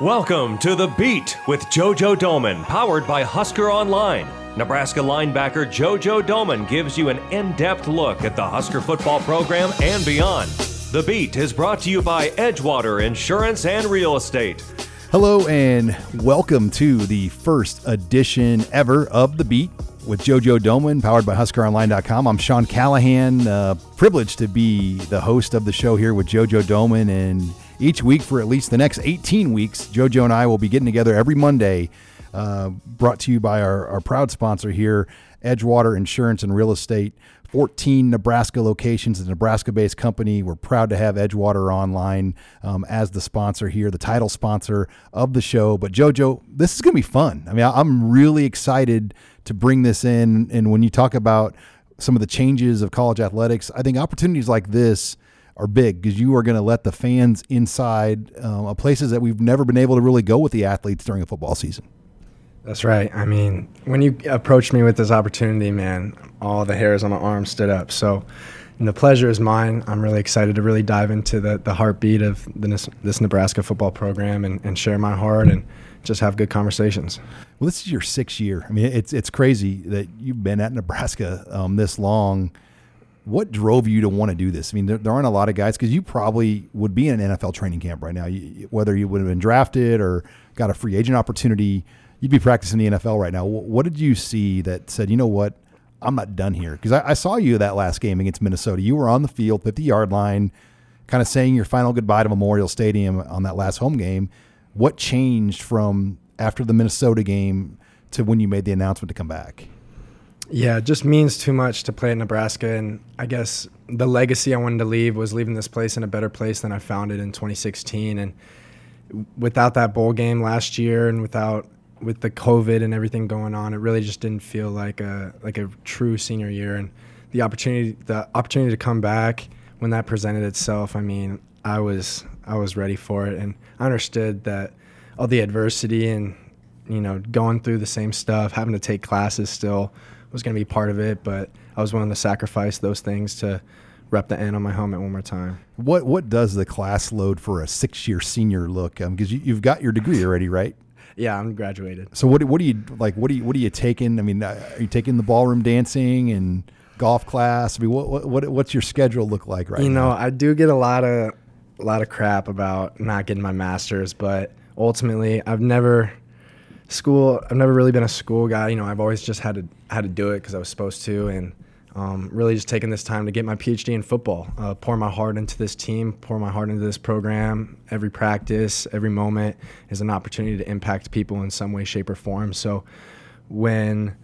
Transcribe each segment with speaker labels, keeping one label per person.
Speaker 1: Welcome to The Beat with JoJo Domann, powered by Husker Online. Nebraska linebacker JoJo Domann gives you an in depth look at the Husker football program and beyond. The Beat is brought to you by Edgewater Insurance and Real Estate.
Speaker 2: Hello and welcome to the first edition ever of The Beat with JoJo Domann, powered by HuskerOnline.com. I'm Sean Callahan, uh, privileged to be the host of the show here with JoJo Domann. And each week for at least the next 18 weeks, JoJo and I will be getting together every Monday, uh, brought to you by our, our proud sponsor here, Edgewater Insurance and Real Estate. 14 Nebraska locations, a Nebraska based company. We're proud to have Edgewater Online um, as the sponsor here, the title sponsor of the show. But JoJo, this is going to be fun. I mean, I'm really excited to bring this in. And when you talk about some of the changes of college athletics, I think opportunities like this are big because you are going to let the fans inside uh, places that we've never been able to really go with the athletes during a football season.
Speaker 3: That's right. I mean, when you approached me with this opportunity, man, all the hairs on my arm stood up. So, and the pleasure is mine. I'm really excited to really dive into the, the heartbeat of the, this Nebraska football program and, and share my heart and just have good conversations.
Speaker 2: Well, this is your sixth year. I mean, it's it's crazy that you've been at Nebraska um, this long. What drove you to want to do this? I mean, there, there aren't a lot of guys because you probably would be in an NFL training camp right now. You, whether you would have been drafted or got a free agent opportunity, you'd be practicing the NFL right now. Wh- What did you see that said, you know what, I'm not done here? Because I, I saw you that last game against Minnesota. You were on the field, 50 yard line, kind of saying your final goodbye to Memorial Stadium on that last home game. What changed from after the Minnesota game to when you made the announcement to come back?
Speaker 3: Yeah, it just means too much to play at Nebraska. And I guess the legacy I wanted to leave was leaving this place in a better place than I found it in 2016. And without that bowl game last year and without with the COVID and everything going on, it really just didn't feel like a like a true senior year. And the opportunity the opportunity to come back when that presented itself, I mean, I was I was ready for it and I understood that all the adversity and you know going through the same stuff, having to take classes still was going to be part of it, but I was willing to sacrifice those things to rep the N on my helmet one more time.
Speaker 2: What what does the class load for a six year senior look? Because you, you've got your degree already, right?
Speaker 3: Yeah, I'm graduated.
Speaker 2: So what what do you like? What do you what are you taking? I mean, uh, are you taking the ballroom dancing and golf class? I mean, what what, what what's your schedule look like right
Speaker 3: you
Speaker 2: now?
Speaker 3: You know, I do get a lot of a lot of crap about not getting my masters, but ultimately, I've never school. I've never really been a school guy. You know, I've always just had to had to do it because I was supposed to, and um, really just taking this time to get my PhD in football, uh, pour my heart into this team, pour my heart into this program. Every practice, every moment is an opportunity to impact people in some way, shape, or form. So when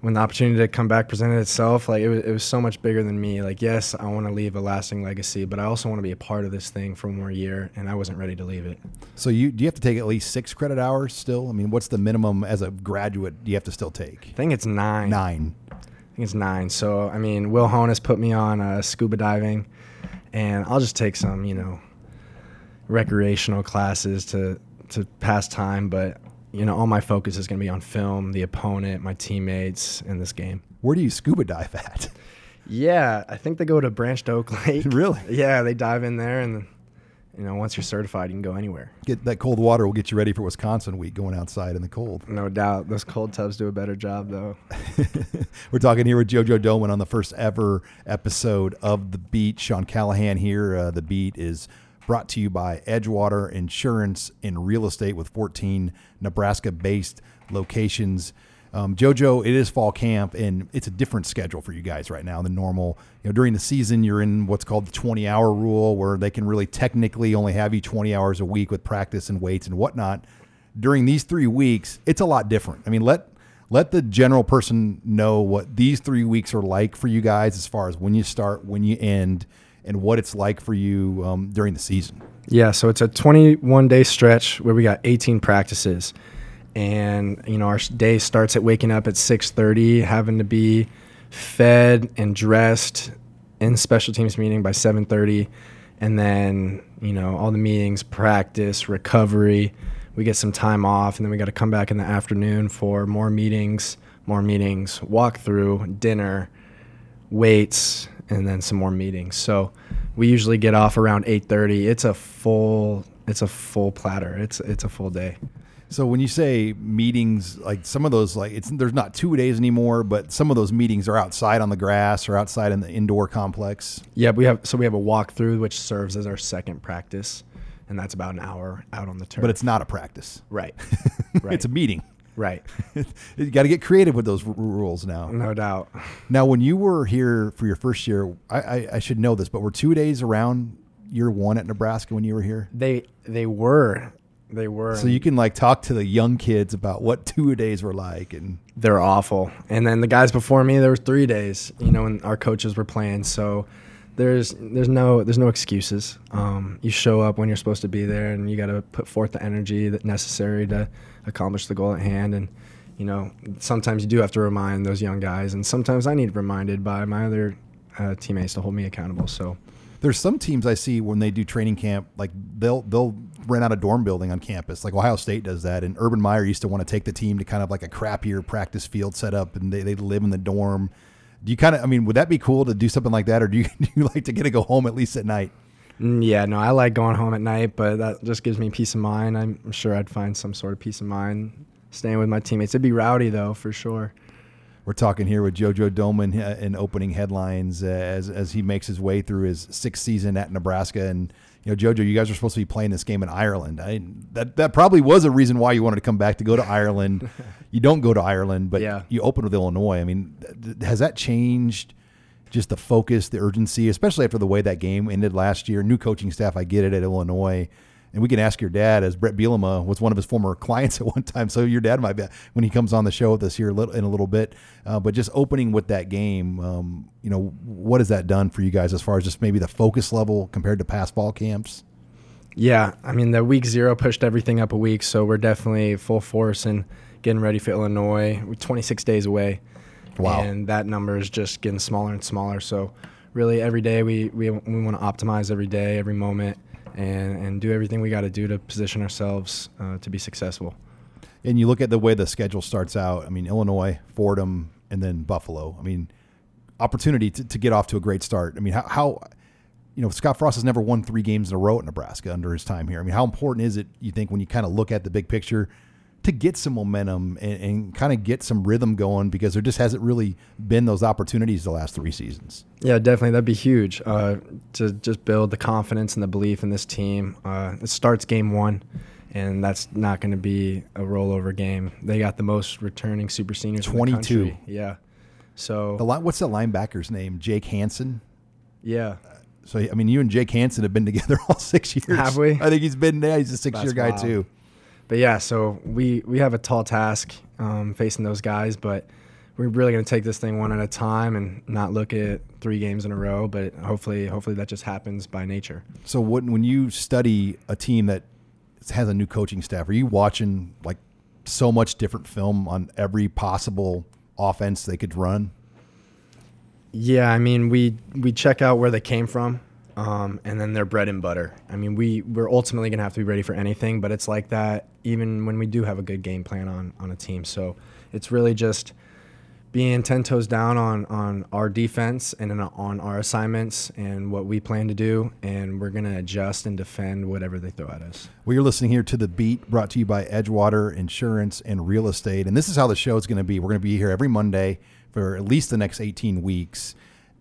Speaker 3: when the opportunity to come back presented itself, like it was, it was so much bigger than me. Like, yes, I want to leave a lasting legacy, but I also want to be a part of this thing for one more year, and I wasn't ready to leave it.
Speaker 2: So you do you have to take at least six credit hours still? I mean, what's the minimum as a graduate do you have to still take?
Speaker 3: I think it's nine.
Speaker 2: Nine.
Speaker 3: I think it's nine. So, I mean, Will Honus put me on uh, scuba diving, and I'll just take some, you know, recreational classes to to pass time. But you know, all my focus is going to be on film, the opponent, my teammates, and this game.
Speaker 2: Where do you scuba dive at?
Speaker 3: Yeah, I think they go to Branched Oak Lake.
Speaker 2: Really?
Speaker 3: Yeah, they dive in there, and you know, once you're certified, you can go anywhere.
Speaker 2: Get that cold water will get you ready for Wisconsin week going outside in the cold.
Speaker 3: No doubt. Those cold tubs do a better job, though.
Speaker 2: We're talking here with JoJo Domann on the first ever episode of The Beat. Sean Callahan here. Uh, the Beat is brought to you by Edgewater Insurance and Real Estate with 14 Nebraska based locations. Um, JoJo, it is fall camp and it's a different schedule for you guys right now than normal. You know, during the season, you're in what's called the 20 hour rule where they can really technically only have you 20 hours a week with practice and weights and whatnot. During these three weeks, it's a lot different. I mean, let let the general person know what these three weeks are like for you guys as far as when you start, when you end, and what it's like for you um, during the season.
Speaker 3: Yeah, so it's a 21 day stretch where we got 18 practices, and you know our day starts at waking up at 6:30, having to be fed and dressed in special teams meeting by 7:30, and then you know all the meetings, practice, recovery. We get some time off, and then we got to come back in the afternoon for more meetings, more meetings, walk through, dinner, weights, and then some more meetings. So we usually get off around 8:30. It's a full it's a full platter. It's it's a full day.
Speaker 2: So when you say meetings, like some of those, like it's there's not two days anymore, but some of those meetings are outside on the grass or outside in the indoor complex.
Speaker 3: Yeah, we have so we have a walkthrough which serves as our second practice, and that's about an hour out on the turf.
Speaker 2: But it's not a practice.
Speaker 3: right, right.
Speaker 2: it's a meeting.
Speaker 3: Right,
Speaker 2: you got to get creative with those r- rules now.
Speaker 3: no doubt.
Speaker 2: Now, when you were here for your first year, I, I, I should know this, but were two days around year one at Nebraska when you were here?
Speaker 3: They they were they were.
Speaker 2: So you can like talk to the young kids about what two days were like, and
Speaker 3: they're awful. And then the guys before me, there was three days. You know, when our coaches were playing, so there's there's no there's no excuses. Um, you show up when you're supposed to be there, and you got to put forth the energy that necessary to accomplish the goal at hand. And you know, sometimes you do have to remind those young guys, and sometimes I need reminded by my other uh, teammates to hold me accountable. So
Speaker 2: there's some teams I see when they do training camp, like they'll they'll rent out a dorm building on campus. Like Ohio State does that, and Urban Meyer used to want to take the team to kind of like a crappier practice field setup, and they they live in the dorm. Do you kind of? I mean, would that be cool to do something like that, or do you, do you like to get to go home at least at night?
Speaker 3: Mm, Yeah, no, I like going home at night, but that just gives me peace of mind. I'm sure I'd find some sort of peace of mind staying with my teammates. It'd be rowdy though, for sure.
Speaker 2: We're talking here with JoJo Domann uh, in opening headlines uh, as as he makes his way through his sixth season at Nebraska. And you know, JoJo, you guys are supposed to be playing this game in Ireland. I, that that probably was a reason why you wanted to come back to go to Ireland. you don't go to Ireland, but
Speaker 3: Yeah.
Speaker 2: you open with Illinois. I mean, th- th- has that changed? Just the focus, the urgency, especially after the way that game ended last year. New coaching staff, I get it at Illinois. And we can ask your dad, as Bret Bielema was one of his former clients at one time. So your dad might be when he comes on the show with us here a little, in a little bit. Uh, but just opening with that game, um, you know, what has that done for you guys as far as just maybe the focus level compared to past ball camps?
Speaker 3: Yeah, I mean the week zero pushed everything up a week, so we're definitely full force and getting ready for Illinois. We're 26 days away,
Speaker 2: Wow.
Speaker 3: and that number is just getting smaller and smaller. So really, every day we we, we want to optimize every day, every moment, and and do everything we got to do to position ourselves uh, to be successful.
Speaker 2: And you look at the way the schedule starts out. I mean, Illinois, Fordham, and then Buffalo. I mean, opportunity to, to get off to a great start. I mean, how, how, you know, Scott Frost has never won three games in a row at Nebraska under his time here. I mean, how important is it, you think, when you kind of look at the big picture to get some momentum and, and kind of get some rhythm going because there just hasn't really been those opportunities the last three seasons?
Speaker 3: Yeah, definitely. That'd be huge uh, to just build the confidence and the belief in this team. Uh, it starts game one, and that's not going to be a rollover game. They got the most returning super seniors. in the
Speaker 2: 22.
Speaker 3: country. Yeah. So
Speaker 2: The line, what's the linebacker's name? Jake Hansen.
Speaker 3: yeah,
Speaker 2: So I mean, you and Jake Hansen have been together all six years.
Speaker 3: Have we?
Speaker 2: I think he's been there. He's a six-year guy
Speaker 3: wild.
Speaker 2: too.
Speaker 3: But yeah. So we we have a tall task um, facing those guys, but we're really going to take this thing one at a time and not look at three games in a row. But hopefully, hopefully that just happens by nature.
Speaker 2: So when when you study a team that has a new coaching staff, are you watching like so much different film on every possible offense they could run?
Speaker 3: Yeah, I mean, we we check out where they came from, um, and then their bread and butter. I mean, we we're ultimately gonna have to be ready for anything, but it's like that even when we do have a good game plan on on a team. So it's really just being ten toes down on on our defense and on- on our assignments and what we plan to do, and we're gonna adjust and defend whatever they throw at us.
Speaker 2: Well, you're listening here to the Beat, brought to you by Edgewater Insurance and Real Estate, and this is how the show is to be. We're to be here every Monday for at least the next 18 weeks.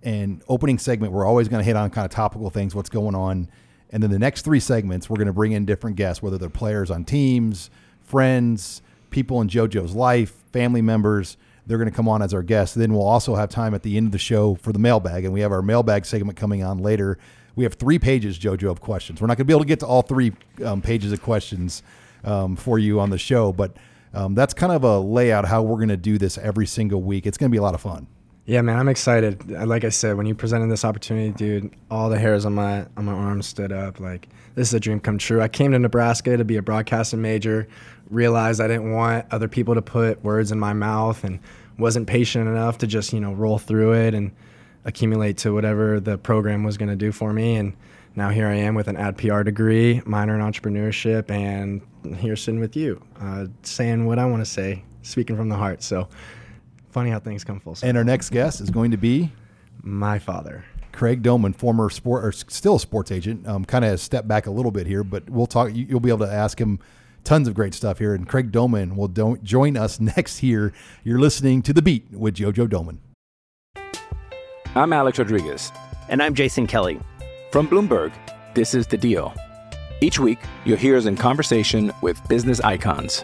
Speaker 2: And opening segment, we're always going to hit on kind of topical things, what's going on, and then the next three segments, we're going to bring in different guests, whether they're players on teams, friends, people in JoJo's life, family members. They're going to come on as our guests. Then we'll also have time at the end of the show for the mailbag, and we have our mailbag segment coming on later. We have three pages, JoJo, of questions. We're not going to be able to get to all three um, pages of questions um, for you on the show, but um, that's kind of a layout how we're going to do this every single week. It's going to be a lot of fun.
Speaker 3: Yeah, man, I'm excited. Like I said, when you presented this opportunity, dude, all the hairs on my on my arms stood up. Like this is a dream come true. I came to Nebraska to be a broadcasting major. Realized I didn't want other people to put words in my mouth, and wasn't patient enough to just you know roll through it and accumulate to whatever the program was going to do for me. And now here I am with an ad PR degree, minor in entrepreneurship, and here sitting with you, uh, saying what I want to say, speaking from the heart. So funny how things come full circle.
Speaker 2: And our next guest is going to be
Speaker 3: My father.
Speaker 2: Craig Domann, former sport or still a sports agent. Um, kind of stepped back a little bit here, but we'll talk. You, you'll be able to ask him tons of great stuff here. And Craig Domann will do, join us next here. You're listening to the Beat with JoJo Domann.
Speaker 4: I'm Alex Rodriguez.
Speaker 5: And I'm Jason Kelly.
Speaker 4: From Bloomberg, this is The Deal. Each week, you'll hear us in conversation with business icons.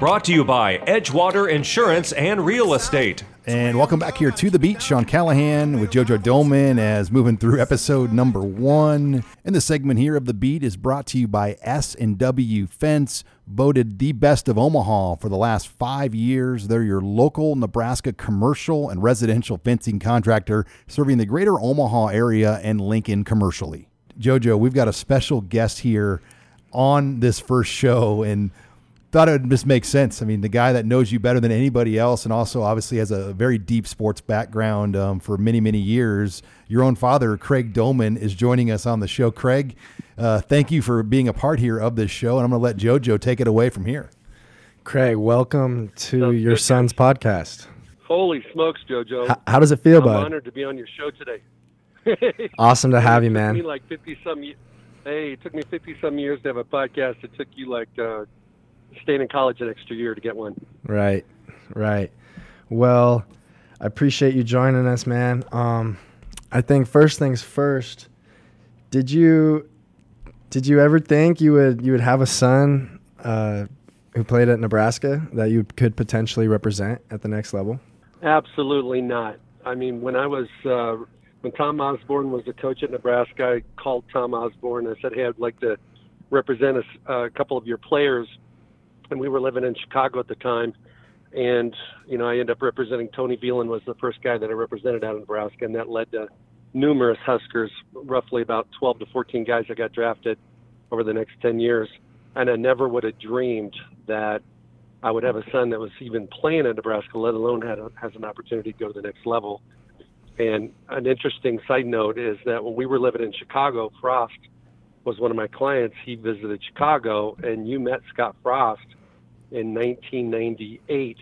Speaker 1: brought to you by Edgewater Insurance and Real Estate.
Speaker 2: And welcome back here to the beat. Sean Callahan with JoJo Domann as moving through episode number one. And the segment here of the beat is brought to you by S and W Fence, voted the best of Omaha for the last five years. They're your local Nebraska commercial and residential fencing contractor, serving the greater Omaha area and Lincoln commercially. JoJo, we've got a special guest here on this first show, and thought it would just make sense. I mean, the guy that knows you better than anybody else, and also obviously has a very deep sports background um, for many, many years. Your own father, Craig Domann, is joining us on the show. Craig, uh, thank you for being a part here of this show, and I'm going to let JoJo take it away from here.
Speaker 3: Craig, welcome to
Speaker 6: Sounds
Speaker 3: your
Speaker 6: good,
Speaker 3: son's podcast.
Speaker 6: Holy smokes, JoJo!
Speaker 3: H- how does it feel,
Speaker 6: I'm
Speaker 3: bud?
Speaker 6: honored to be on your show today.
Speaker 3: Awesome to have you,
Speaker 6: It took
Speaker 3: man.
Speaker 6: me like fifty some. ye- Hey, it took me fifty some years to have a podcast. It took you like uh, staying in college an extra year to get one.
Speaker 3: Right, right. Well, I appreciate you joining us, man. Um, I think first things first. Did you did you ever think you would you would have a son uh, who played at Nebraska that you could potentially represent at the next level?
Speaker 6: Absolutely not. I mean, when I was uh, when Tom Osborne was the coach at Nebraska, I called Tom Osborne. I said, "Hey, I'd like to represent a couple of your players." And we were living in Chicago at the time, and you know, I ended up representing Tony Veland was the first guy that I represented out of Nebraska, and that led to numerous Huskers, roughly about 12 to 14 guys that got drafted over the next 10 years. And I never would have dreamed that I would have a son that was even playing at Nebraska, let alone had a, has an opportunity to go to the next level. And an interesting side note is that when we were living in Chicago, Frost was one of my clients. He visited Chicago, and you met Scott Frost in 1998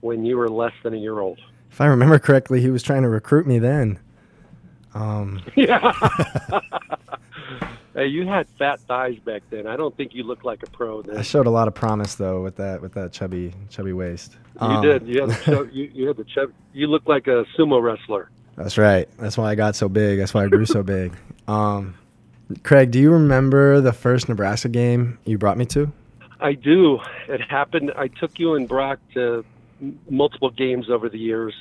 Speaker 6: when you were less than a year old.
Speaker 3: If I remember correctly, he was trying to recruit me then. Um,
Speaker 6: Yeah. hey, you had fat thighs back then. I don't think you looked like a pro then.
Speaker 3: I showed a lot of promise though with that with that chubby chubby waist.
Speaker 6: You
Speaker 3: Um,
Speaker 6: did. You had the show, you, you had the chub, You looked like a sumo wrestler.
Speaker 3: That's right. That's why I got so big. That's why I grew so big. Um, Craig, do you remember the first Nebraska game you brought me to?
Speaker 6: I do. It happened. I took you and Brock to multiple games over the years,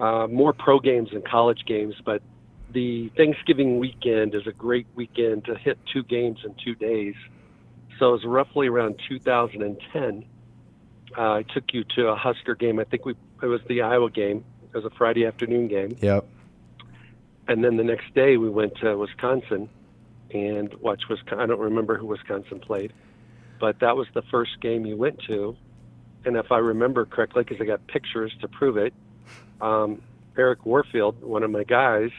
Speaker 6: uh, more pro games than college games. But the Thanksgiving weekend is a great weekend to hit two games in two days. So it was roughly around 2010. Uh, I took you to a Husker game. I think we it was the Iowa game. It was a Friday afternoon game.
Speaker 3: Yep.
Speaker 6: And then the next day we went to Wisconsin and watched Wisconsin. I don't remember who Wisconsin played, but that was the first game you went to. And if I remember correctly, because I got pictures to prove it, um, Eric Warfield, one of my guys,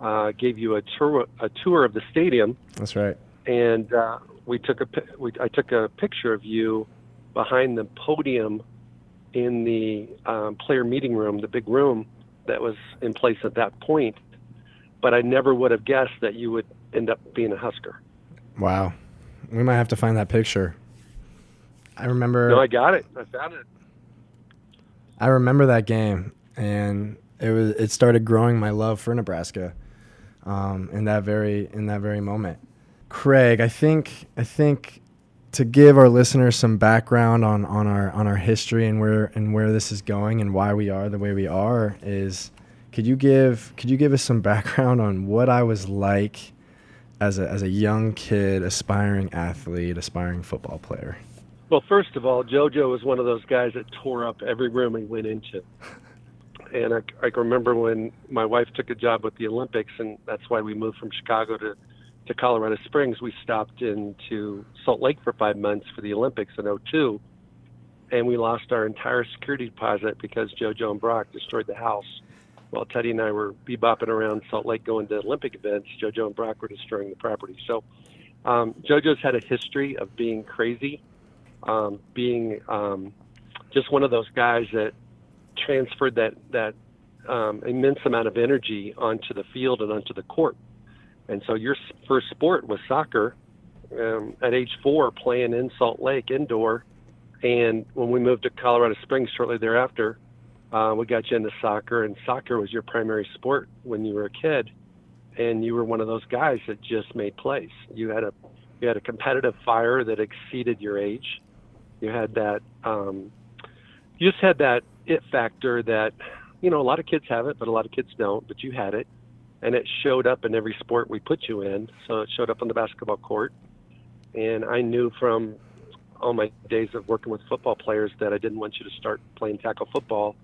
Speaker 6: uh, gave you a tour a tour of the stadium,
Speaker 3: That's right.
Speaker 6: and uh, we took a we, I took a picture of you behind the podium in the um, player meeting room, the big room that was in place at that point. But I never would have guessed that you would end up being a Husker.
Speaker 3: Wow. We might have to find that picture. I remember
Speaker 6: No, I got it. I found it.
Speaker 3: I remember that game and it was it started growing my love for Nebraska. um, in that very in that very moment. Craig, I think I think to give our listeners some background on, on our on our history and where and where this is going and why we are the way we are is could you give could you give us some background on what I was like as a as a young kid, aspiring athlete, aspiring football player?
Speaker 6: Well, first of all, JoJo was one of those guys that tore up every room he went into. And I, I remember when my wife took a job with the Olympics, and that's why we moved from Chicago to to Colorado Springs, we stopped into Salt Lake for five months for the Olympics in 02, and we lost our entire security deposit because JoJo and Brock destroyed the house. While Teddy and I were bebopping around Salt Lake going to Olympic events, JoJo and Brock were destroying the property. So um, JoJo's had a history of being crazy, um, being um, just one of those guys that transferred that that um, immense amount of energy onto the field and onto the court. And so your first sport was soccer um, at age four, playing in Salt Lake indoor. And when we moved to Colorado Springs shortly thereafter, uh, we got you into soccer, and soccer was your primary sport when you were a kid. And you were one of those guys that just made plays. You had a you had a competitive fire that exceeded your age. You had that um, you just had that it factor that you know a lot of kids have it, but a lot of kids don't. But you had it, and it showed up in every sport we put you in. So it showed up on the basketball court, and I knew from all my days of working with football players that I didn't want you to start playing tackle football,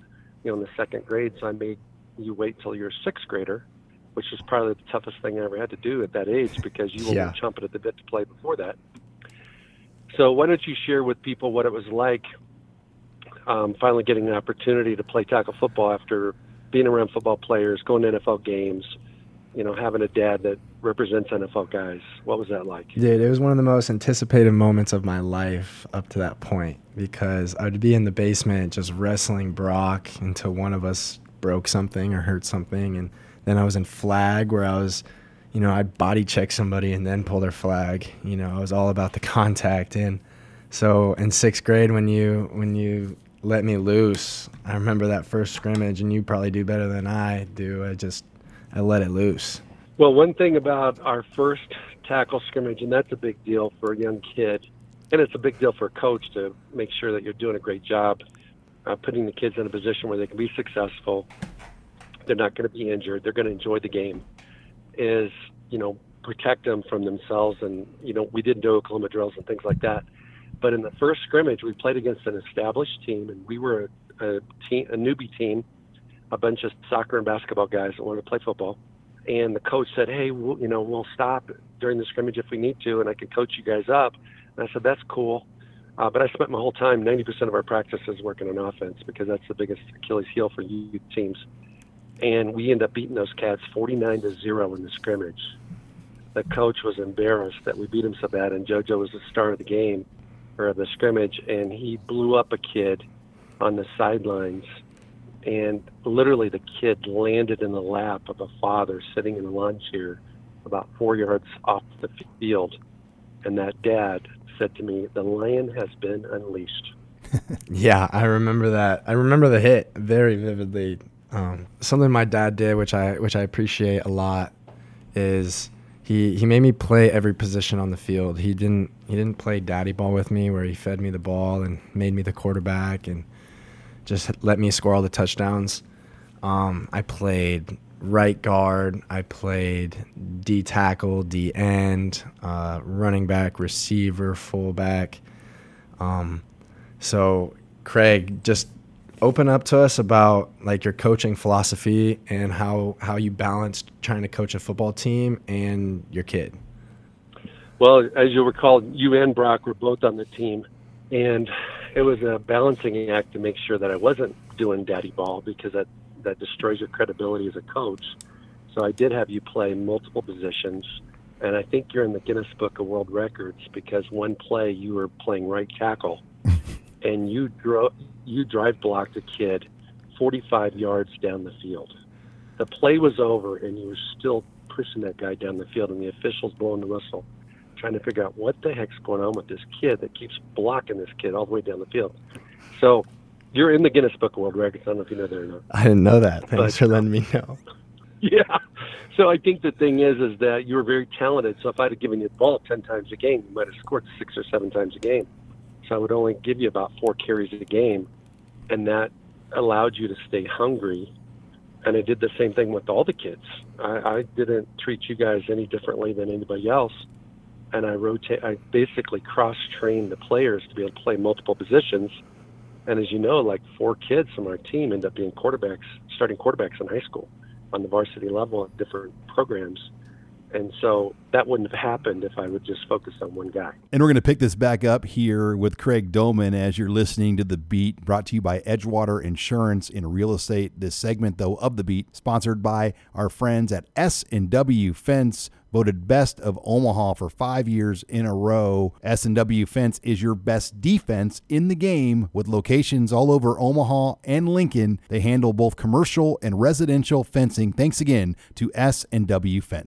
Speaker 6: you know, in the second grade. So I made you wait till you're a sixth grader, which was probably the toughest thing I ever had to do at that age because you
Speaker 3: Yeah.
Speaker 6: were chomping at the bit to play before that. So why don't you share with people what it was like um, finally getting an opportunity to play tackle football after being around football players, going to NFL games, you know, having a dad that represents NFL guys. What was that like?
Speaker 3: Dude, it was one of the most anticipated moments of my life up to that point because I'd be in the basement just wrestling Brock until one of us broke something or hurt something. And then I was in flag where I was, you know, I'd body check somebody and then pull their flag. You know, I was all about the contact. And so in sixth grade, when you, when you, let me loose. I remember that first scrimmage, and you probably do better than I do. I just, I let it loose.
Speaker 6: Well, one thing about our first tackle scrimmage, and that's a big deal for a young kid, and it's a big deal for a coach to make sure that you're doing a great job uh, putting the kids in a position where they can be successful. They're not going to be injured. They're going to enjoy the game. Is you know protect them from themselves, and you know we didn't do Oklahoma drills and things like that. But in the first scrimmage, we played against an established team, and we were a, a team, a newbie team, a bunch of soccer and basketball guys that wanted to play football and the coach said, "Hey, we'll, you know, we'll stop during the scrimmage if we need to, and I can coach you guys up." And I said, "That's cool," uh, but I spent my whole time, 90% of our practices, working on offense because that's the biggest Achilles heel for youth teams. And we end up beating those cats 49 to zero in the scrimmage. The coach was embarrassed that we beat him so bad, and JoJo was the star of the game or of the scrimmage, and he blew up a kid on the sidelines and literally the kid landed in the lap of a father sitting in a lawn chair about four yards off the field and that dad said to me the lion has been unleashed
Speaker 3: Yeah, I remember that. I remember the hit very vividly. Um, something my dad did, which I which I appreciate a lot, is he he made me play every position on the field. He didn't he didn't play daddy ball with me, where he fed me the ball and made me the quarterback and just let me score all the touchdowns. Um, I played right guard. I played D tackle, D end, uh, running back, receiver, fullback. Um, so, Craig, just open up to us about like your coaching philosophy and how how you balanced trying to coach a football team and your kid.
Speaker 6: well as you'll recall you and brock were both on the team and it was a balancing act to make sure that i wasn't doing daddy ball because that that destroys your credibility as a coach so i did have you play multiple positions and i think you're in the guinness book of world records because one play you were playing right tackle and you drove you drive blocked a kid 45 yards down the field. The play was over, and you were still pushing that guy down the field, and the officials blowing the whistle, trying to figure out what the heck's going on with this kid that keeps blocking this kid all the way down the field. So you're in the Guinness Book of World Records. I don't know if you know that or not.
Speaker 3: I didn't know that. Thanks
Speaker 6: But-
Speaker 3: for letting uh, me know.
Speaker 6: yeah. So I think the thing is, is that you were very talented. So if I'd have given you the ball ten times a game, you might have scored six or seven times a game. So I would only give you about four carries a game, and that allowed you to stay hungry. And I did the same thing with all the kids. I, I didn't treat you guys any differently than anybody else. And I rotate. I basically cross train the players to be able to play multiple positions. And as you know, like four kids from our team end up being quarterbacks, starting quarterbacks in high school on the varsity level at different programs. And so that wouldn't have happened if I would just focus on one guy.
Speaker 2: And we're going to pick this back up here with Craig Domann as you're listening to The Beat, brought to you by Edgewater Insurance in Real Estate. This segment, though, of The Beat, sponsored by our friends at S&W Fence, voted best of Omaha for five years in a row. S&W Fence is your best defense in the game with locations all over Omaha and Lincoln. They handle both commercial and residential fencing. Thanks again to S&W Fence.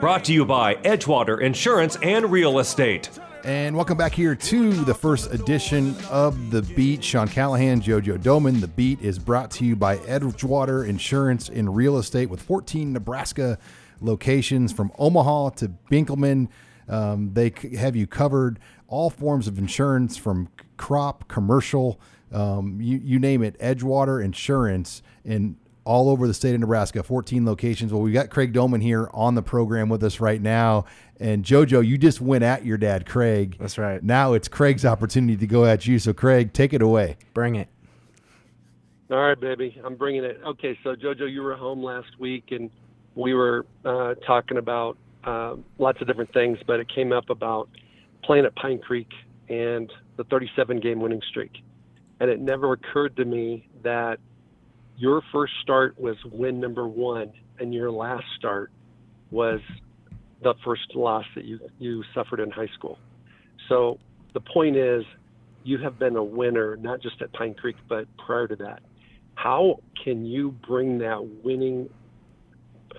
Speaker 1: brought to you by Edgewater Insurance and Real Estate.
Speaker 2: And welcome back here to the first edition of The Beat. Sean Callahan, JoJo Domann. The Beat is brought to you by Edgewater Insurance in Real Estate with 14 Nebraska locations from Omaha to Benkelman. Um, they have you covered all forms of insurance from crop, commercial, um, you, you name it, Edgewater Insurance in all over the state of Nebraska, 14 locations. Well, we got Craig Domann here on the program with us right now. And JoJo, you just went at your dad, Craig.
Speaker 3: That's right.
Speaker 2: Now it's Craig's opportunity to go at you. So, Craig, take it away.
Speaker 3: Bring it.
Speaker 6: All right, baby. I'm bringing it. Okay, so JoJo, you were home last week, and we were uh, talking about uh, lots of different things, but it came up about playing at Pine Creek and the 37 game winning streak. And it never occurred to me that your first start was win number one, and your last start was the first loss that you, you suffered in high school. So the point is, you have been a winner, not just at Pine Creek, but prior to that. How can you bring that winning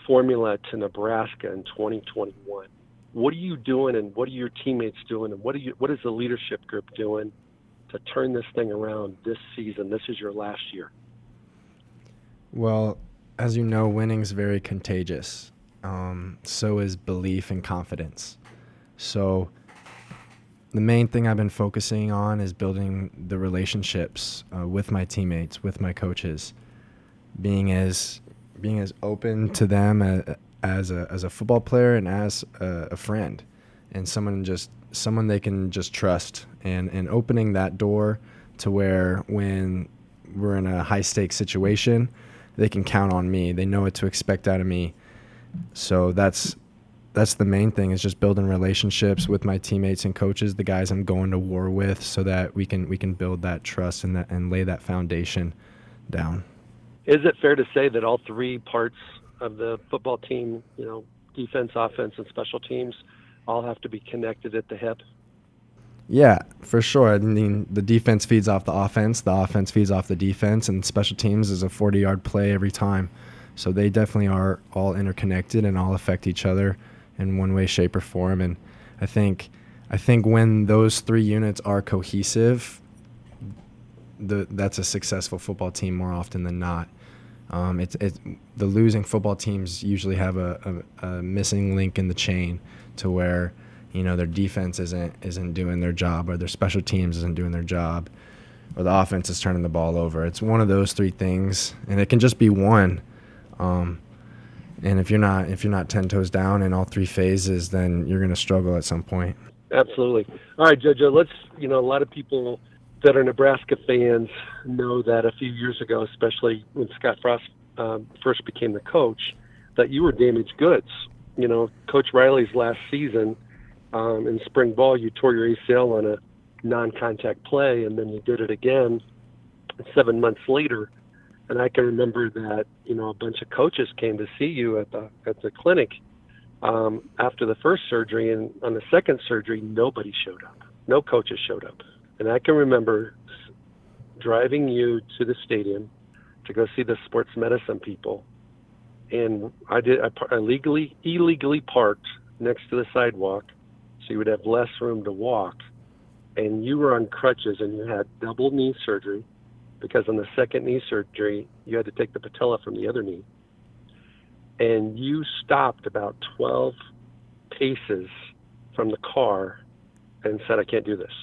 Speaker 6: formula to Nebraska in 2021? What are you doing, and what are your teammates doing, and what are you, what is the leadership group doing to turn this thing around this season? This is your last year.
Speaker 3: Well, as you know, winning's very contagious. Um, so is belief and confidence. So the main thing I've been focusing on is building the relationships uh, with my teammates, with my coaches, being as being as open to them as, as a as a football player and as a, a friend, and someone just someone they can just trust, and and opening that door to where when we're in a high stakes situation, they can count on me. They know what to expect out of me. So that's that's the main thing is just building relationships with my teammates and coaches, the guys I'm going to war with, so that we can we can build that trust and that and lay that foundation down.
Speaker 6: Is it fair to say that all three parts of the football team, you know, defense, offense, and special teams, all have to be connected at the hip?
Speaker 3: Yeah, for sure. I mean, the defense feeds off the offense, the offense feeds off the defense, and special teams is a 40 yard play every time. So they definitely are all interconnected and all affect each other in one way, shape, or form. And I think, I think when those three units are cohesive, the that's a successful football team more often than not. Um, it's it, the losing football teams usually have a, a, a missing link in the chain to where you know their defense isn't isn't doing their job or their special teams isn't doing their job or the offense is turning the ball over. It's one of those three things, and it can just be one. Um, and if you're not if you're not ten toes down in all three phases, then you're going to struggle at some point.
Speaker 6: Absolutely. All right, Jojo. Let's you know a lot of people that are Nebraska fans know that a few years ago, especially when Scott Frost um, first became the coach, that you were damaged goods. You know, Coach Riley's last season um, in spring ball, you tore your ACL on a non-contact play, and then you did it again seven months later. And I can remember that you know a bunch of coaches came to see you at the at the clinic um, after the first surgery, and on the second surgery, nobody showed up. No coaches showed up. And I can remember driving you to the stadium to go see the sports medicine people. And I did. I, I legally, illegally parked next to the sidewalk, so you would have less room to walk. And you were on crutches, and you had double knee surgery, because on the second knee surgery, you had to take the patella from the other knee. And you stopped about 12 paces from the car and said, "I can't do this.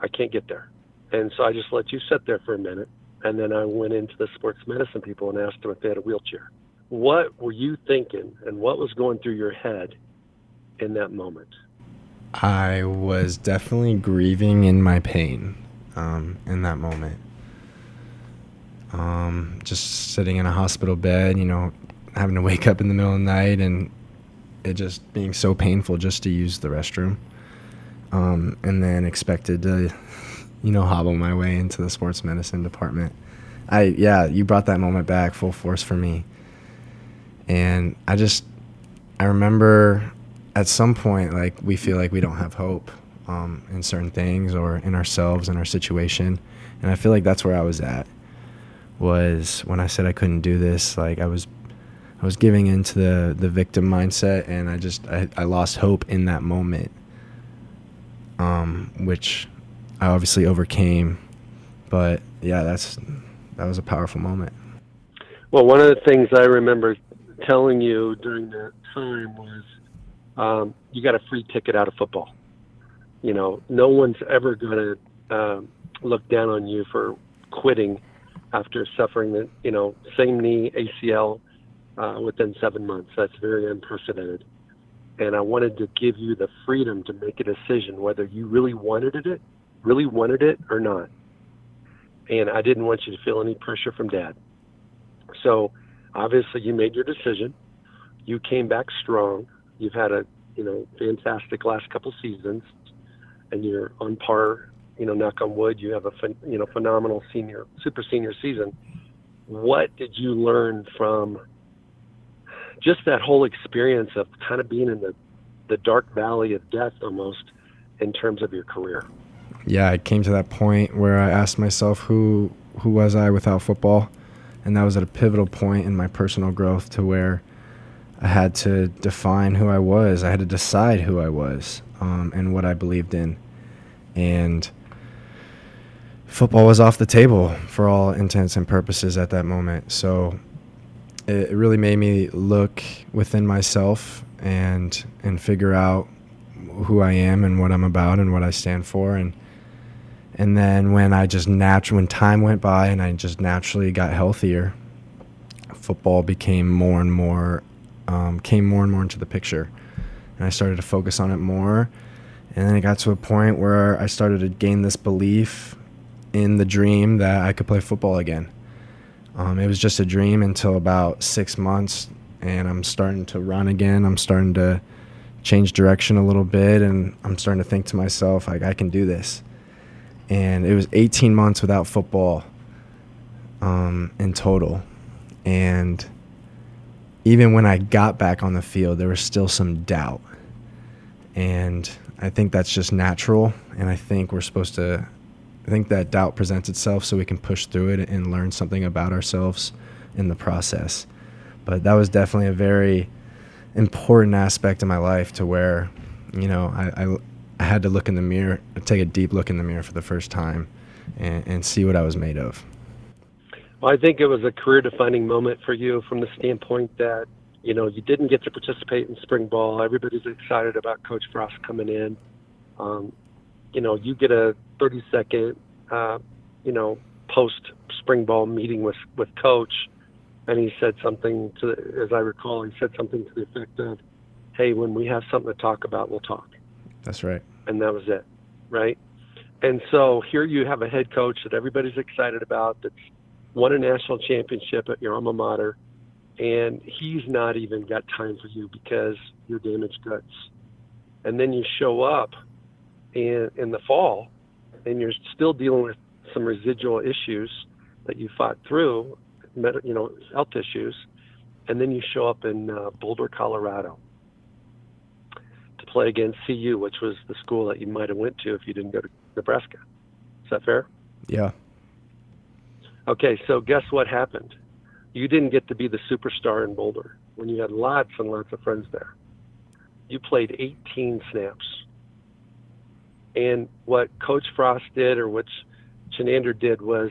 Speaker 6: I can't get there." And so I just let you sit there for a minute. And then I went into the sports medicine people and asked them if they had a wheelchair. What were you thinking and what was going through your head in that moment?
Speaker 3: I was definitely grieving in my pain um, in that moment. Um, just sitting in a hospital bed, you know, having to wake up in the middle of the night and it just being so painful just to use the restroom. Um, and then expected to you know, hobble my way into the sports medicine department. I yeah, you brought that moment back full force for me. And I just I remember at some point like we feel like we don't have hope um, in certain things or in ourselves and our situation. And I feel like that's where I was at was when I said I couldn't do this, like I was I was giving into the the victim mindset and I just I, I lost hope in that moment. Um, which I obviously overcame. But yeah, that's that was a powerful moment.
Speaker 6: Well, one of the things I remember telling you during that time was um, you got a free ticket out of football. You know, no one's ever going to um, look down on you for quitting after suffering the you know same knee ACL uh, within seven months. That's very unprecedented. And I wanted to give you the freedom to make a decision whether you really wanted it really wanted it or not. And I didn't want you to feel any pressure from dad. So obviously you made your decision. You came back strong. You've had a, you know, fantastic last couple seasons and you're on par, you know, knock on wood, you have a, you know, phenomenal senior, super senior season. What did you learn from just that whole experience of kind of being in the, the dark valley of death almost in terms of your career?
Speaker 3: yeah, I came to that point where I asked myself who who was I without football, and that was at a pivotal point in my personal growth to where I had to define who I was. I had to decide who I was um, and what I believed in, and football was off the table for all intents and purposes at that moment. So it really made me look within myself and and figure out who I am and what I'm about and what I stand for and and then when I just naturally, when time went by and I just naturally got healthier, football became more and more, um, came more and more into the picture. And I started to focus on it more. And then it got to a point where I started to gain this belief in the dream that I could play football again. Um, it was just a dream until about six months, and I'm starting to run again. I'm starting to change direction a little bit, and I'm starting to think to myself, like, I can do this and it was 18 months without football um, in total. And even when I got back on the field, there was still some doubt. And I think that's just natural. And I think we're supposed to, I think that doubt presents itself so we can push through it and learn something about ourselves in the process. But that was definitely a very important aspect of my life to where, you know, I, I I had to look in the mirror, take a deep look in the mirror for the first time, and, and see what I was made of.
Speaker 6: Well, I think it was a career-defining moment for you from the standpoint that you know you didn't get to participate in spring ball. Everybody's excited about Coach Frost coming in. Um, you know, you get a 30-second, uh, you know, post spring ball meeting with with Coach, and he said something to, as I recall, he said something to the effect of, "Hey, when we have something to talk about, we'll talk."
Speaker 3: That's right.
Speaker 6: And that was it, right? And so here you have a head coach that everybody's excited about that's won a national championship at your alma mater, and he's not even got time for you because you're damaged goods. And then you show up in, in the fall, and you're still dealing with some residual issues that you fought through you know, health issues, and then you show up in uh, Boulder, Colorado, to play against CU, which was the school that you might have went to if you didn't go to Nebraska. Is that fair?
Speaker 3: Yeah.
Speaker 6: Okay, so guess what happened? You didn't get to be the superstar in Boulder when you had lots and lots of friends there. You played 18 snaps. And what Coach Frost did or what Chinander did was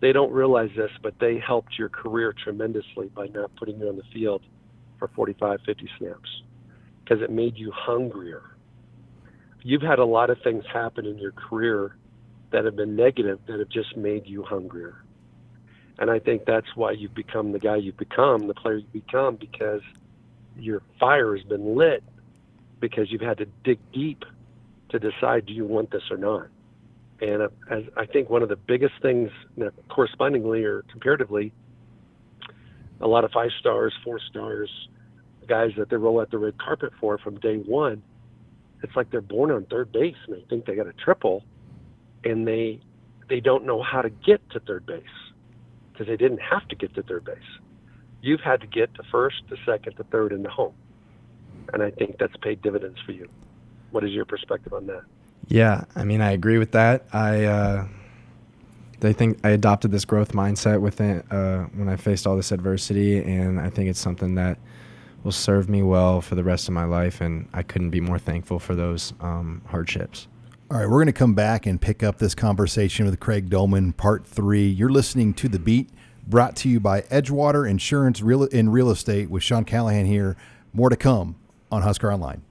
Speaker 6: they don't realize this, but they helped your career tremendously by not putting you on the field for 45, 50 snaps because it made you hungrier. You've had a lot of things happen in your career that have been negative that have just made you hungrier. And I think that's why you've become the guy you've become, the player you've become, because your fire has been lit because you've had to dig deep to decide do you want this or not. And uh, as I think one of the biggest things, correspondingly or comparatively, a lot of five stars, four stars, guys that they roll out the red carpet for from day one, it's like they're born on third base and they think they got a triple, and they they don't know how to get to third base because they didn't have to get to third base. You've had to get to first, to second, to third, and the home, and I think that's paid dividends for you. What is your perspective on that?
Speaker 3: Yeah, I mean, I agree with that. I uh, I think I adopted this growth mindset within uh, when I faced all this adversity, and I think it's something that will serve me well for the rest of my life. And I couldn't be more thankful for those um, hardships.
Speaker 2: All right, we're going to come back and pick up this conversation with Craig Domann, part three. You're listening to The Beat, brought to you by Edgewater Insurance Real in Real Estate with Sean Callahan here. More to come on Husker Online.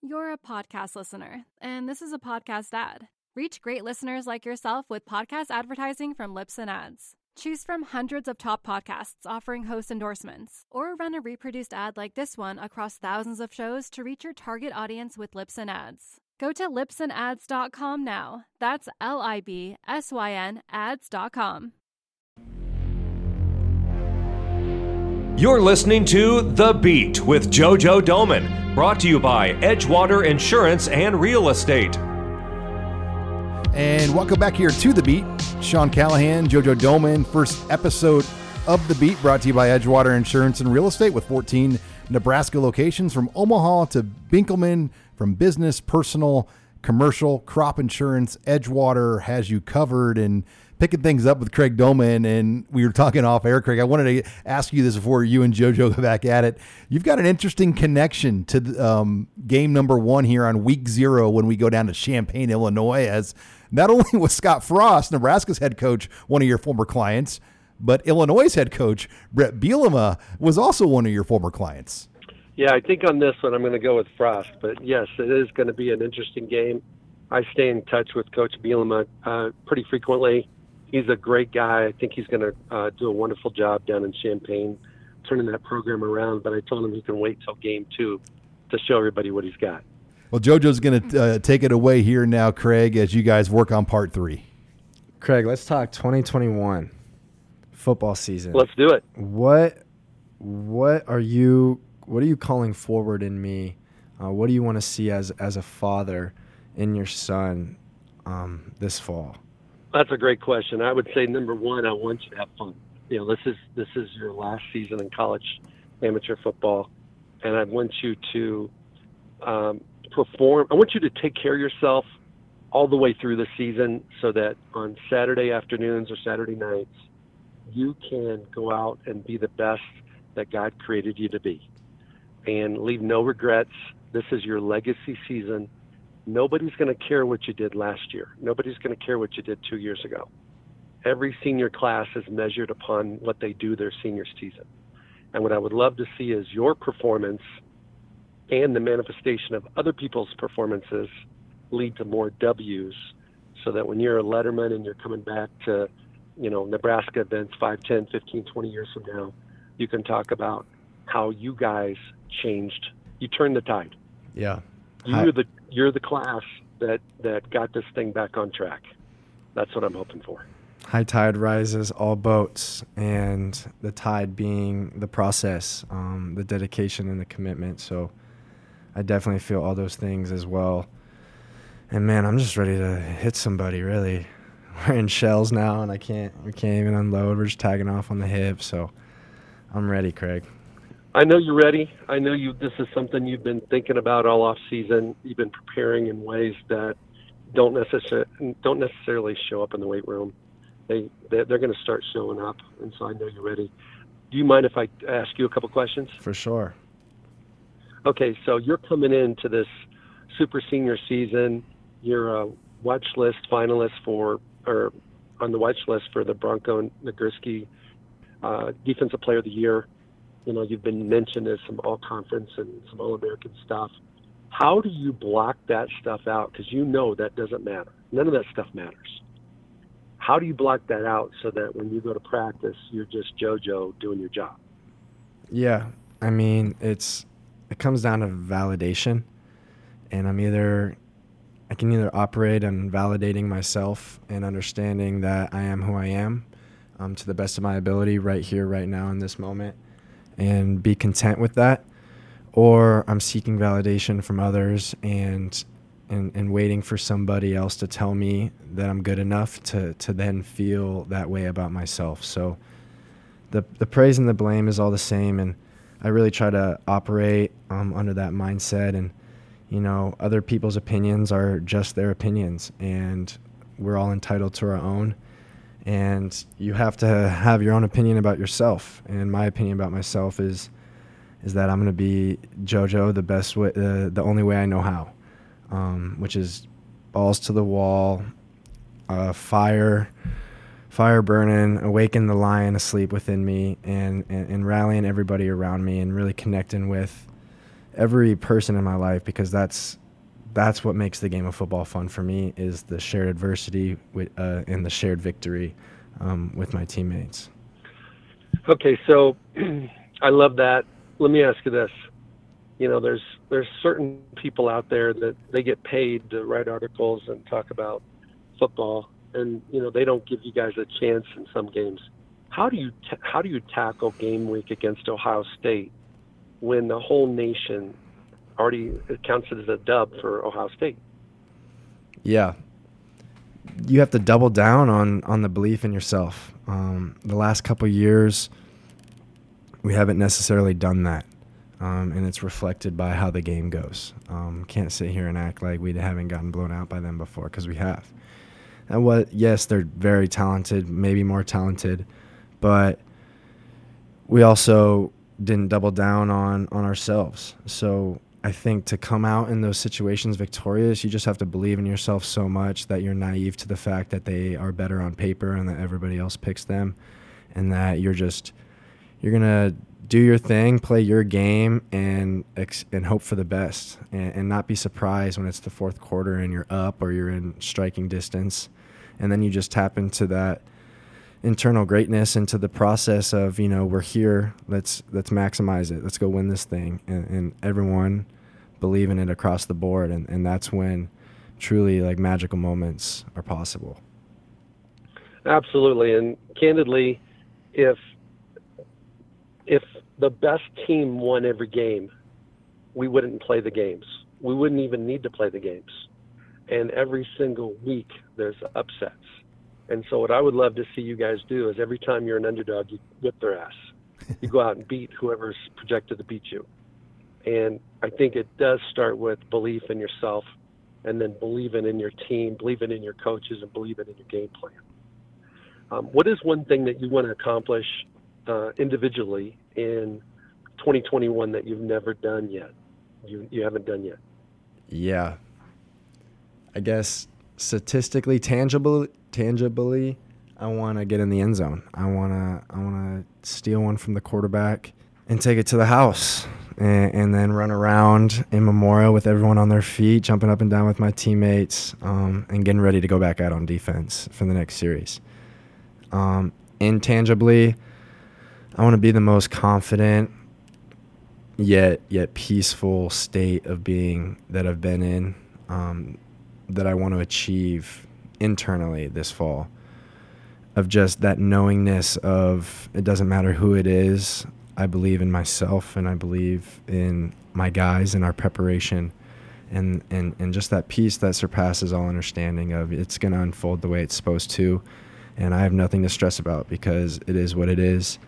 Speaker 7: You're a podcast listener, and this is a podcast ad. Reach great listeners like yourself with podcast advertising from Libsyn Ads. Choose from hundreds of top podcasts offering host endorsements, or run a reproduced ad like this one across thousands of shows to reach your target audience with Libsyn Ads. Go to libsynads.com now. That's L I B S Y N ads.com.
Speaker 1: You're listening to The Beat with JoJo Domann, brought to you by Edgewater Insurance and Real Estate.
Speaker 2: And welcome back here to The Beat. Sean Callahan, JoJo Domann, first episode of The Beat brought to you by Edgewater Insurance and Real Estate with 14 Nebraska locations from Omaha to Benkelman, from business, personal, commercial, crop insurance. Edgewater has you covered. And picking things up with Craig Domann, and we were talking off air, Craig. I wanted to ask you this before you and JoJo go back at it. You've got an interesting connection to um, game number one here on week zero when we go down to Champaign, Illinois, as not only was Scott Frost, Nebraska's head coach, one of your former clients, but Illinois' head coach, Bret Bielema, was also one of your former clients.
Speaker 6: Yeah, I think on this one I'm going to go with Frost, but yes, it is going to be an interesting game. I stay in touch with Coach Bielema uh, pretty frequently. He's a great guy. I think he's going to uh, do a wonderful job down in Champaign, turning that program around. But I told him he can wait till game two to show everybody what he's got.
Speaker 2: Well, JoJo's going to uh, take it away here now, Craig, as you guys work on part three.
Speaker 3: Craig, let's talk 2021 football season.
Speaker 6: Let's do it.
Speaker 3: What what are you what are you calling forward in me? Uh, what do you want to see as as a father in your son um, this fall?
Speaker 6: That's a great question. I would say number one, I want you to have fun. You know, this is this is your last season in college amateur football, and I want you to um, perform. I want you to take care of yourself all the way through the season, so that on Saturday afternoons or Saturday nights, you can go out and be the best that God created you to be, and leave no regrets. This is your legacy season nobody's going to care what you did last year. Nobody's going to care what you did two years ago. Every senior class is measured upon what they do their senior season. And what I would love to see is your performance and the manifestation of other people's performances lead to more W's so that when you're a letterman and you're coming back to, you know, Nebraska events 5, 10, 15, 20 years from now, you can talk about how you guys changed. You turned the tide.
Speaker 3: Yeah.
Speaker 6: You're the you're the class that that got this thing back on track. That's what I'm hoping for.
Speaker 3: High tide rises all boats, and the tide being the process, um, the dedication, and the commitment. So, I definitely feel all those things as well. And man, I'm just ready to hit somebody. Really, we're in shells now, and I can't we can't even unload. We're just tagging off on the hip, so I'm ready, Craig.
Speaker 6: I know you're ready. I know you. This is something you've been thinking about all off season. You've been preparing in ways that don't necessarily don't necessarily show up in the weight room. They they're, they're going to start showing up, and so I know you're ready. Do you mind if I ask you a couple questions?
Speaker 3: For sure.
Speaker 6: Okay, so you're coming into this super senior season. You're a watch list finalist for, or on the watch list for the Bronco Nagurski uh, Defensive Player of the Year. You know, you've been mentioned as some All Conference and some All American stuff. How do you block that stuff out? Because you know that doesn't matter. None of that stuff matters. How do you block that out so that when you go to practice, you're just JoJo doing your job?
Speaker 3: Yeah, I mean, it's it comes down to validation, and I'm either I can either operate on validating myself and understanding that I am who I am um, to the best of my ability right here, right now, in this moment, and be content with that, or I'm seeking validation from others and and, and waiting for somebody else to tell me that I'm good enough to to then feel that way about myself. So the the praise and the blame is all the same, and I really try to operate um, under that mindset. And you know, other people's opinions are just their opinions, and we're all entitled to our own. And you have to have your own opinion about yourself. And my opinion about myself is is that I'm going to be JoJo the best way, uh, the only way I know how, um, which is balls to the wall, uh, fire fire burning, awaken the lion asleep within me, and, and, and rallying everybody around me, and really connecting with every person in my life because that's that's what makes the game of football fun for me is the shared adversity with, uh, and the shared victory um, with my teammates.
Speaker 6: Okay, so I love that. Let me ask you this: you know, there's there's certain people out there that they get paid to write articles and talk about football, and you know they don't give you guys a chance in some games. How do you t- how do you tackle game week against Ohio State when the whole nation already counts it as a dub for Ohio State?
Speaker 3: Yeah, you have to double down on on the belief in yourself. Um, the last couple years, we haven't necessarily done that, um, and it's reflected by how the game goes. Um, can't sit here and act like we haven't gotten blown out by them before because we have. And what? Yes, they're very talented, maybe more talented, but we also didn't double down on on ourselves. So I think to come out in those situations victorious, you just have to believe in yourself so much that you're naive to the fact that they are better on paper and that everybody else picks them, and that you're just you're gonna do your thing, play your game, and ex- and hope for the best, and, and not be surprised when it's the fourth quarter and you're up or you're in striking distance, and then you just tap into that internal greatness into the process of you know we're here let's let's maximize it let's go win this thing and, and everyone believe in it across the board and, and that's when truly like magical moments are possible
Speaker 6: Absolutely, and candidly, if if the best team won every game, we wouldn't play the games. We wouldn't even need to play the games. And every single week, there's upsets. And so, what I would love to see you guys do is every time you're an underdog, you whip their ass. You go out and beat whoever's projected to beat you. And I think it does start with belief in yourself, and then believing in your team, believing in your coaches, and believing in your game plan. Um, what is one thing that you want to accomplish uh, individually in 2021 that you've never done yet? You you haven't done yet.
Speaker 3: yeah i guess statistically tangible tangibly i want to get in the end zone i want to i want to steal one from the quarterback and take it to the house and, and then run around in memorial with everyone on their feet jumping up and down with my teammates um, and getting ready to go back out on defense for the next series um, intangibly i want to be the most confident yet yet peaceful state of being that i've been in um, that I want to achieve internally this fall of just that knowingness of it doesn't matter who it is. I believe in myself and I believe in my guys and our preparation and and and just that peace that surpasses all understanding of it's going to unfold the way it's supposed to, and I have nothing to stress about because it is what it is,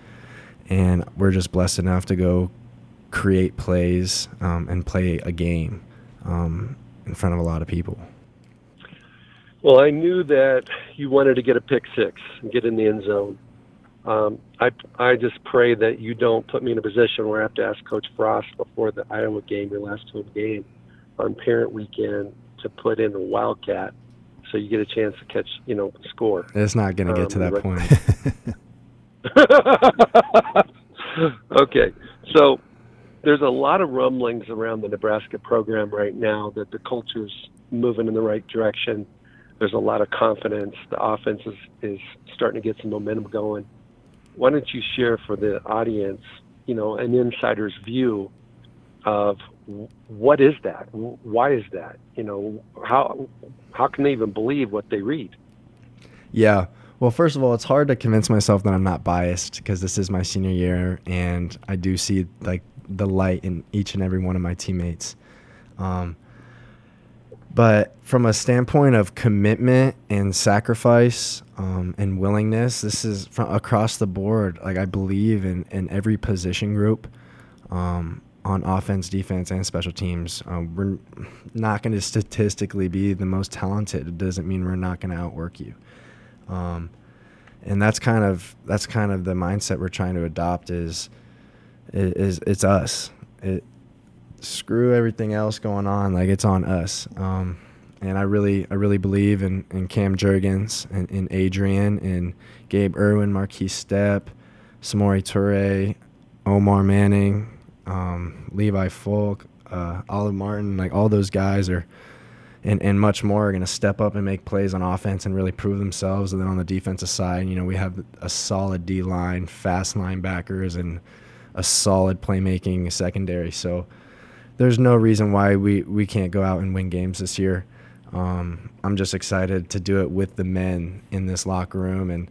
Speaker 3: and we're just blessed enough to go create plays um, and play a game um, in front of a lot of people.
Speaker 6: Well, I knew that you wanted to get a pick six and get in the end zone. Um, I I just pray that you don't put me in a position where I have to ask Coach Frost before the Iowa game, your last home game, on parent weekend, to put in a wildcat, so you get a chance to catch, you know, score.
Speaker 3: It's not going to get to
Speaker 6: Um,
Speaker 3: that point.
Speaker 6: okay, so there's a lot of rumblings around the Nebraska program right now that the culture's moving in the right direction. There's a lot of confidence. The offense is, is starting to get some momentum going. Why don't you share for the audience, you know, an insider's view of what is that? Why is that? You know, how how can they even believe what they read?
Speaker 3: Yeah. Well, first of all, it's hard to convince myself that I'm not biased because this is my senior year, and I do see like the light in each and every one of my teammates. Um, but from a standpoint of commitment and sacrifice um, and willingness, this is from across the board. Like I believe in in every position group. Um, on offense, defense, and special teams, um, we're not going to statistically be the most talented. It doesn't mean we're not going to outwork you. Um, and that's kind of that's kind of the mindset we're trying to adopt is is it's us. It screw everything else going on, like it's on us. Um, and I really I really believe in, in Cam Jurgens and in Adrian and Gabe Ervin, Markese Stepp, Samori Toure, Omar Manning, um, Levi Falck, uh, Olive Martin, like all those guys are and, and much more are going to step up and make plays on offense and really prove themselves. And then on the defensive side, you know, we have a solid D line, fast linebackers, and a solid playmaking secondary. So there's no reason why we, we can't go out and win games this year. Um, I'm just excited to do it with the men in this locker room and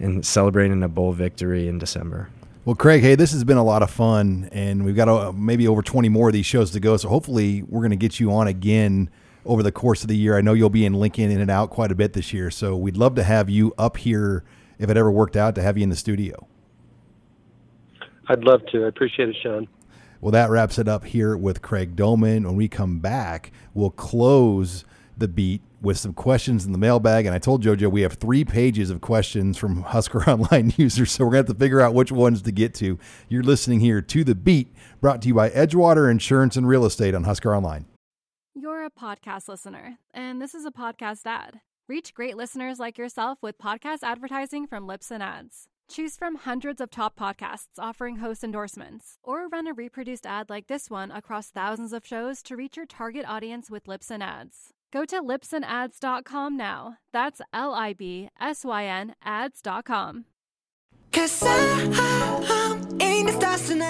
Speaker 3: and celebrating a bowl victory in December.
Speaker 2: Well, Craig, hey, this has been a lot of fun, and we've got uh, maybe over 20 more of these shows to go. So hopefully, we're going to get you on again over the course of the year. I know you'll be in Lincoln in and out quite a bit this year, so we'd love to have you up here if it ever worked out to have you in the studio.
Speaker 6: I'd love to. I appreciate it, Sean.
Speaker 2: Well, that wraps it up here with Craig Domann. When we come back, we'll close the beat with some questions in the mailbag. And I told JoJo we have three pages of questions from Husker Online users, so we're going to have to figure out which ones to get to. You're listening here to The Beat, brought to you by Edgewater Insurance and Real Estate on Husker Online.
Speaker 7: You're a podcast listener, and this is a podcast ad. Reach great listeners like yourself with podcast advertising from Libsyn Ads. Choose from hundreds of top podcasts offering host endorsements, or run a reproduced ad like this one across thousands of shows to reach your target audience with Libsyn Ads. Go to libsynads.com now. That's L I B S Y N ads.com.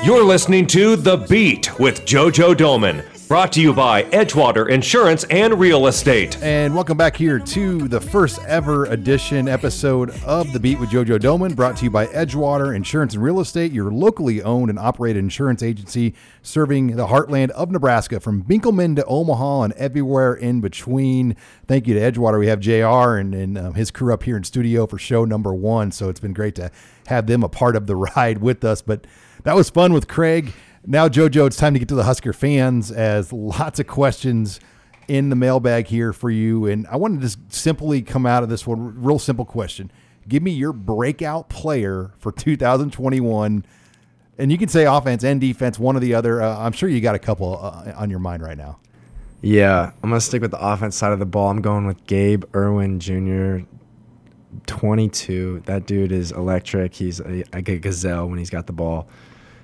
Speaker 1: You're listening to The Beat with JoJo Domann, brought to you by Edgewater Insurance and Real Estate.
Speaker 2: And welcome back here to the first ever edition episode of The Beat with JoJo Domann, brought to you by Edgewater Insurance and Real Estate, your locally owned and operated insurance agency serving the heartland of Nebraska from Benkelman to Omaha and everywhere in between. Thank you to Edgewater. We have JR and, and um, his crew up here in studio for show number one. So it's been great to have them a part of the ride with us. But that was fun with Craig. Now, JoJo, it's time to get to the Husker fans as lots of questions in the mailbag here for you. And I want to just simply come out of this one, real simple question. Give me your breakout player for 2021. And you can say offense and defense, one or the other. Uh, I'm sure you got a couple uh, on your mind right now.
Speaker 3: Yeah, I'm gonna stick with the offense side of the ball. I'm going with Gabe Ervin Jr. 22. That dude is electric. He's a, a gazelle when he's got the ball.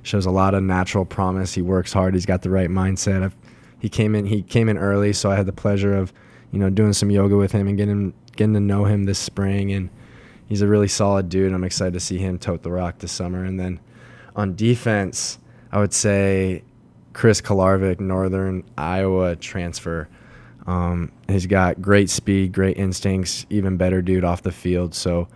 Speaker 3: Shows a lot of natural promise. He works hard. He's got the right mindset. I've, he came in. He came in early, so I had the pleasure of, you know, doing some yoga with him and getting getting to know him this spring. And he's a really solid dude. I'm excited to see him tote the rock this summer. And then on defense, I would say Chris Kolarevic, Northern Iowa transfer. Um, he's got great speed, great instincts, even better dude off the field. So,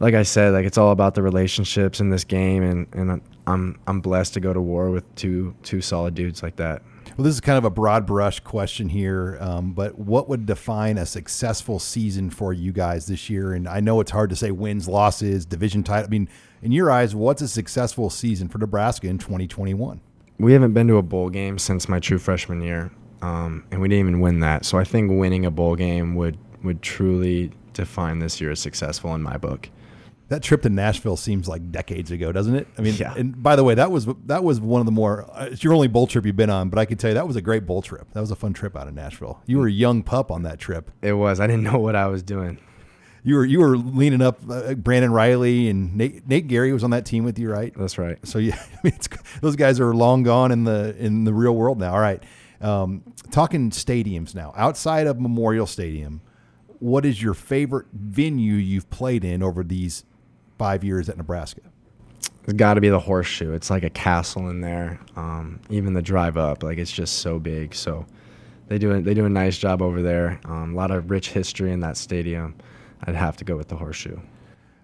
Speaker 3: like I said, like it's all about the relationships in this game, and and I'm I'm blessed to go to war with two two solid dudes like that.
Speaker 2: Well, this is kind of a broad brush question here, um, but what would define a successful season for you guys this year? And I know it's hard to say wins, losses, division title. I mean, in your eyes, what's a successful season for Nebraska in 2021?
Speaker 3: We haven't been to a bowl game since my true freshman year, um, and we didn't even win that. So I think winning a bowl game would would truly define this year as successful in my book.
Speaker 2: That trip to Nashville seems like decades ago, doesn't it? I mean,
Speaker 3: Yeah.
Speaker 2: and by the way, that was that was one of the more. Uh, it's your only bowl trip you've been on, but I can tell you that was a great bowl trip. That was a fun trip out of Nashville. You were a young pup on that trip.
Speaker 3: It was. I didn't know what I was doing.
Speaker 2: You were you were leaning up uh, Brandon Reilly and Nate, Nate Gerry was on that team with you, right?
Speaker 3: That's right.
Speaker 2: So yeah, I mean, it's, those guys are long gone in the in the real world now. All right, um, talking stadiums now. Outside of Memorial Stadium, what is your favorite venue you've played in over these five years at Nebraska?
Speaker 3: It's got to be the horseshoe. It's like a castle in there. Um, even the drive up, like it's just so big. So they do a, they do a nice job over there. Um, a lot of rich history in that stadium. I'd have to go with the horseshoe.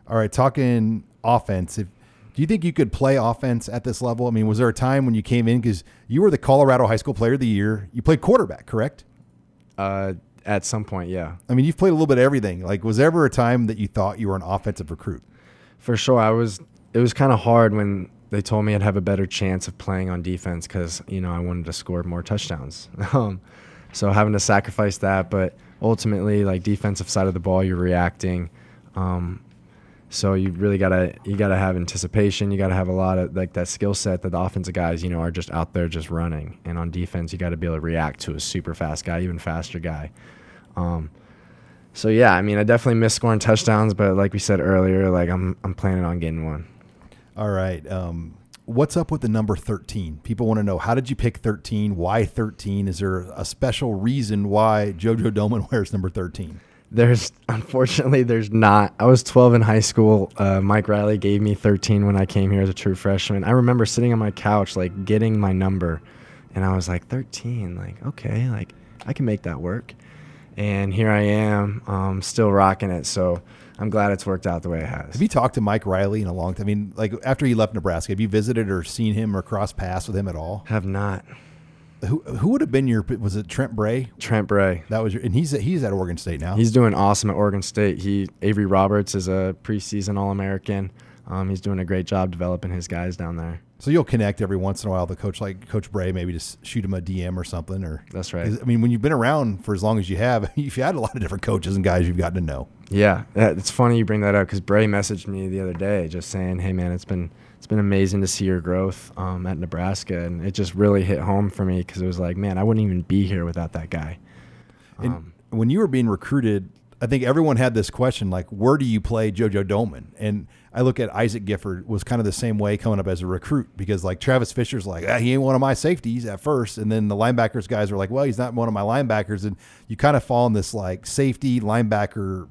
Speaker 2: All right, talking offense. If, do you think you could play offense at this level? I mean, was there a time when you came in because you were the Colorado High School Player of the Year? You played quarterback, correct?
Speaker 3: Uh, at some point, yeah.
Speaker 2: I mean, you've played a little bit of everything. Like, was there ever a time that you thought you were an offensive recruit?
Speaker 3: For sure, I was. It was kind of hard when they told me I'd have a better chance of playing on defense because you know I wanted to score more touchdowns. Um, so having to sacrifice that, but ultimately, like defensive side of the ball, you're reacting. Um, so you really gotta you gotta have anticipation. You gotta have a lot of like that skill set that the offensive guys you know are just out there just running. And on defense, you got to be able to react to a super fast guy, even faster guy. Um, so yeah, I mean, I definitely miss scoring touchdowns, but like we said earlier, like I'm I'm planning on getting one.
Speaker 2: All right. Um, what's up with the number 13? People want to know how did you pick 13? Why 13? Is there a special reason why JoJo Domann wears number 13?
Speaker 3: There's unfortunately there's not. I was 12 in high school. Uh, Mike Riley gave me 13 when I came here as a true freshman. I remember sitting on my couch like getting my number, and I was like 13. Like okay, like I can make that work. And here I am, um, still rocking it. So I'm glad it's worked out the way it has.
Speaker 2: Have you talked to Mike Riley in a long time? I mean, like after he left Nebraska, have you visited or seen him or crossed paths with him at all?
Speaker 3: Have not.
Speaker 2: Who who would have been your was it Trent Bray?
Speaker 3: Trent Bray.
Speaker 2: That was your and he's at, he's at Oregon State now.
Speaker 3: He's doing awesome at Oregon State. He Avery Roberts is a preseason All American. Um, he's doing a great job developing his guys down there.
Speaker 2: So you'll connect every once in a while. The coach, like Coach Bray, maybe just shoot him a DM or something. Or
Speaker 3: That's right.
Speaker 2: I mean, when you've been around for as long as you have, you've had a lot of different coaches and guys you've gotten to know.
Speaker 3: Yeah, it's funny you bring that up because Bray messaged me the other day just saying, "Hey man, it's been it's been amazing to see your growth um, at Nebraska," and it just really hit home for me because it was like, man, I wouldn't even be here without that guy.
Speaker 2: And when you were being recruited, I think everyone had this question like, where do you play JoJo Domann? And I look at Isaac Gifford was kind of the same way coming up as a recruit because like Travis Fisher's like, ah, he ain't one of my safeties at first. And then the linebackers guys are like, well, he's not one of my linebackers. And you kind of fall in this like safety linebacker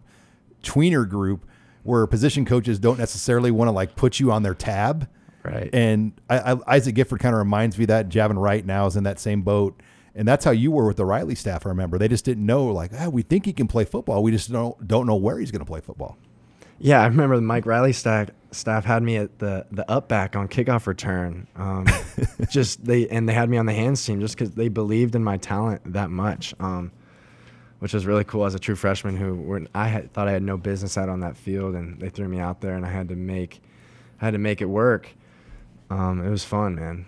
Speaker 2: tweener group where position coaches don't necessarily want to like put you on their tab.
Speaker 3: Right.
Speaker 2: And I, I, Isaac Gifford kind of reminds me of that Javin Wright now is in that same boat. And that's how you were with the Riley staff. I remember they just didn't know like, ah, we think he can play football. We just don't don't know where he's going to play football.
Speaker 3: Yeah, I remember the Mike Riley staff staff had me at the the up back on kickoff return. Um, just they and they had me on the hands team just because they believed in my talent that much, um, which was really cool as a true freshman who were, I had, thought I had no business out on that field, and they threw me out there, and I had to make I had to make it work. Um, it was fun, man.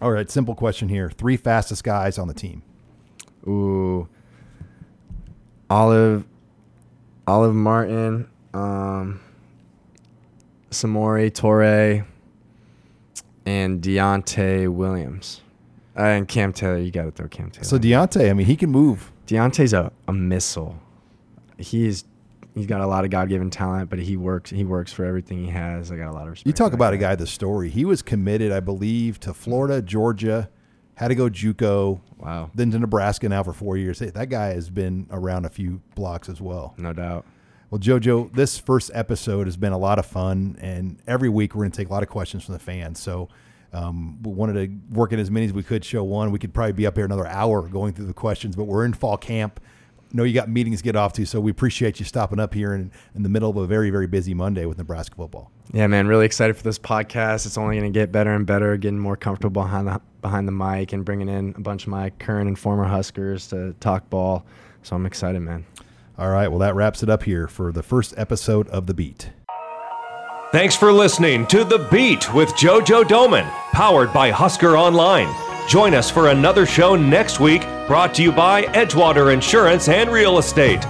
Speaker 2: All right, simple question here: three fastest guys on the team.
Speaker 3: Ooh, Olive, Olive Martin, um, Samori Toure, and Deontai Williams, uh, and Cam Taylor. You got to throw Cam Taylor.
Speaker 2: So Deontai, I mean, he can move.
Speaker 3: Deontai's a, a missile. He's he's got a lot of God given talent, but he works he works for everything he has. I got a lot of respect.
Speaker 2: You talk about a guy the story. He was committed, I believe, to Florida, Georgia, had to go JUCO,
Speaker 3: Wow,
Speaker 2: then to Nebraska now for four years. Hey, that guy has been around a few blocks as well.
Speaker 3: no doubt.
Speaker 2: Well, JoJo, this first episode has been a lot of fun, and every week we're going to take a lot of questions from the fans. So um, we wanted to work in as many as we could. Show one, we could probably be up here another hour going through the questions, but we're in fall camp. know you got meetings to get off to, so we appreciate you stopping up here in, in the middle of a very, very busy Monday with Nebraska football.
Speaker 3: Yeah, man, really excited for this podcast. It's only going to get better and better, getting more comfortable behind the behind the mic and bringing in a bunch of my current and former Huskers to talk ball. So I'm excited, man.
Speaker 2: All right, well, that wraps it up here for the first episode of The Beat.
Speaker 1: Thanks for listening to The Beat with JoJo Domann, powered by Husker Online. Join us for another show next week, brought to you by Edgewater Insurance and Real Estate.